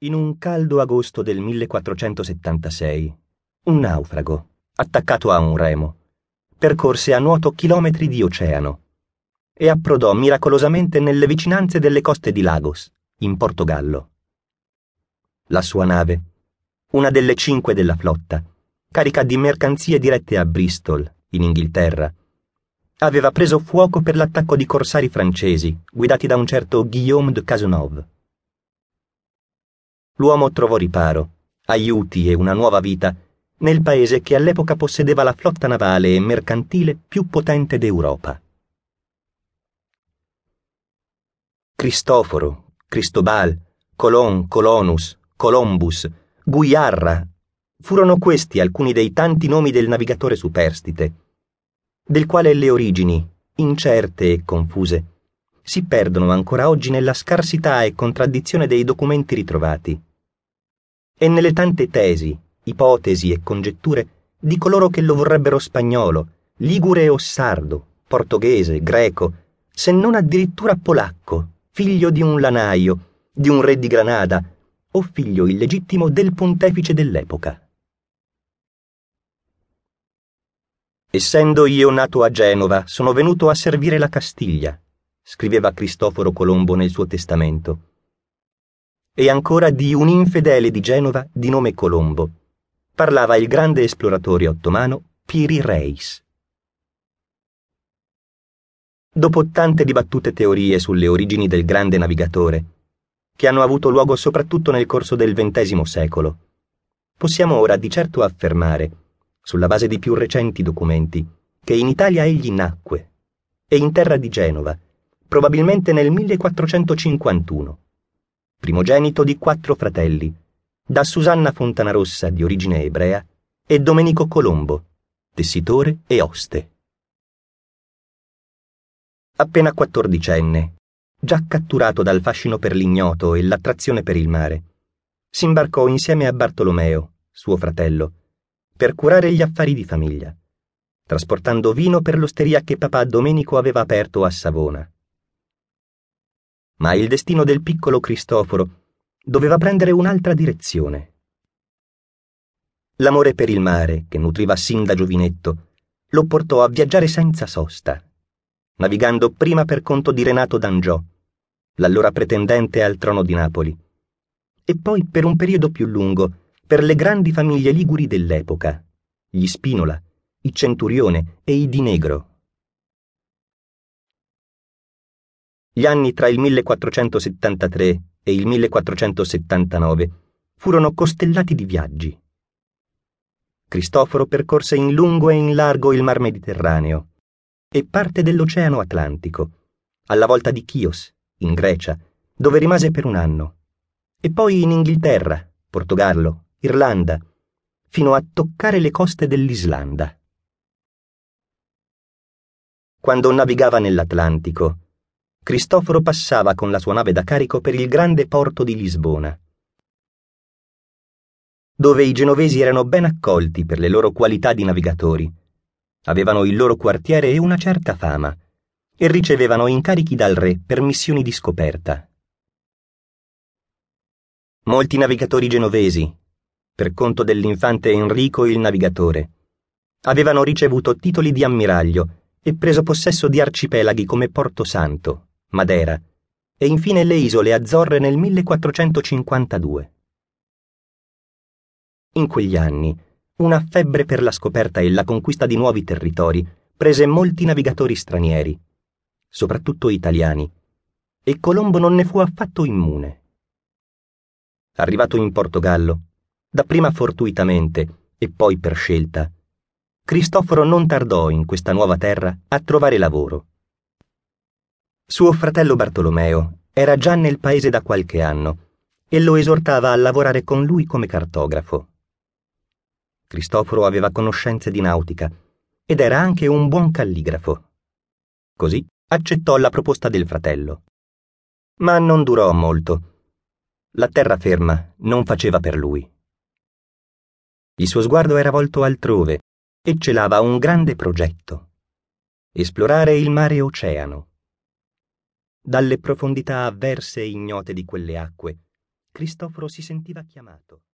In un caldo agosto del 1476, un naufrago, attaccato a un remo, percorse a nuoto chilometri di oceano e approdò miracolosamente nelle vicinanze delle coste di Lagos, in Portogallo. La sua nave, una delle cinque della flotta, carica di mercanzie dirette a Bristol, in Inghilterra, aveva preso fuoco per l'attacco di corsari francesi guidati da un certo Guillaume de Cazenove l'uomo trovò riparo, aiuti e una nuova vita nel paese che all'epoca possedeva la flotta navale e mercantile più potente d'Europa. Cristoforo, Cristobal, Colon, Colonus, Columbus, Guiarra furono questi alcuni dei tanti nomi del navigatore superstite, del quale le origini, incerte e confuse, si perdono ancora oggi nella scarsità e contraddizione dei documenti ritrovati e nelle tante tesi, ipotesi e congetture di coloro che lo vorrebbero spagnolo, ligure o sardo, portoghese, greco, se non addirittura polacco, figlio di un lanaio, di un re di Granada, o figlio illegittimo del pontefice dell'epoca. Essendo io nato a Genova, sono venuto a servire la Castiglia, scriveva Cristoforo Colombo nel suo testamento e ancora di un infedele di Genova di nome Colombo. Parlava il grande esploratore ottomano Piri Reis. Dopo tante dibattute teorie sulle origini del grande navigatore, che hanno avuto luogo soprattutto nel corso del XX secolo, possiamo ora di certo affermare, sulla base di più recenti documenti, che in Italia egli nacque, e in terra di Genova, probabilmente nel 1451 primogenito di quattro fratelli, da Susanna Fontanarossa di origine ebrea e Domenico Colombo, tessitore e oste. Appena quattordicenne, già catturato dal fascino per l'ignoto e l'attrazione per il mare, si imbarcò insieme a Bartolomeo, suo fratello, per curare gli affari di famiglia, trasportando vino per l'osteria che papà Domenico aveva aperto a Savona ma il destino del piccolo Cristoforo doveva prendere un'altra direzione. L'amore per il mare, che nutriva sin da giovinetto, lo portò a viaggiare senza sosta, navigando prima per conto di Renato d'Angiò, l'allora pretendente al trono di Napoli, e poi per un periodo più lungo per le grandi famiglie liguri dell'epoca, gli Spinola, i Centurione e i Di Negro. Gli anni tra il 1473 e il 1479 furono costellati di viaggi. Cristoforo percorse in lungo e in largo il Mar Mediterraneo e parte dell'Oceano Atlantico, alla volta di Chios, in Grecia, dove rimase per un anno, e poi in Inghilterra, Portogallo, Irlanda, fino a toccare le coste dell'Islanda. Quando navigava nell'Atlantico, Cristoforo passava con la sua nave da carico per il grande porto di Lisbona, dove i genovesi erano ben accolti per le loro qualità di navigatori. Avevano il loro quartiere e una certa fama, e ricevevano incarichi dal re per missioni di scoperta. Molti navigatori genovesi, per conto dell'infante Enrico il Navigatore, avevano ricevuto titoli di ammiraglio e preso possesso di arcipelaghi come Porto Santo, Madera e infine le isole Azzorre nel 1452. In quegli anni, una febbre per la scoperta e la conquista di nuovi territori prese molti navigatori stranieri, soprattutto italiani, e Colombo non ne fu affatto immune. Arrivato in Portogallo, dapprima fortuitamente e poi per scelta, Cristoforo non tardò in questa nuova terra a trovare lavoro. Suo fratello Bartolomeo era già nel paese da qualche anno e lo esortava a lavorare con lui come cartografo. Cristoforo aveva conoscenze di nautica ed era anche un buon calligrafo. Così accettò la proposta del fratello. Ma non durò molto. La terraferma non faceva per lui. Il suo sguardo era volto altrove e celava un grande progetto. Esplorare il mare oceano dalle profondità avverse e ignote di quelle acque, Cristoforo si sentiva chiamato.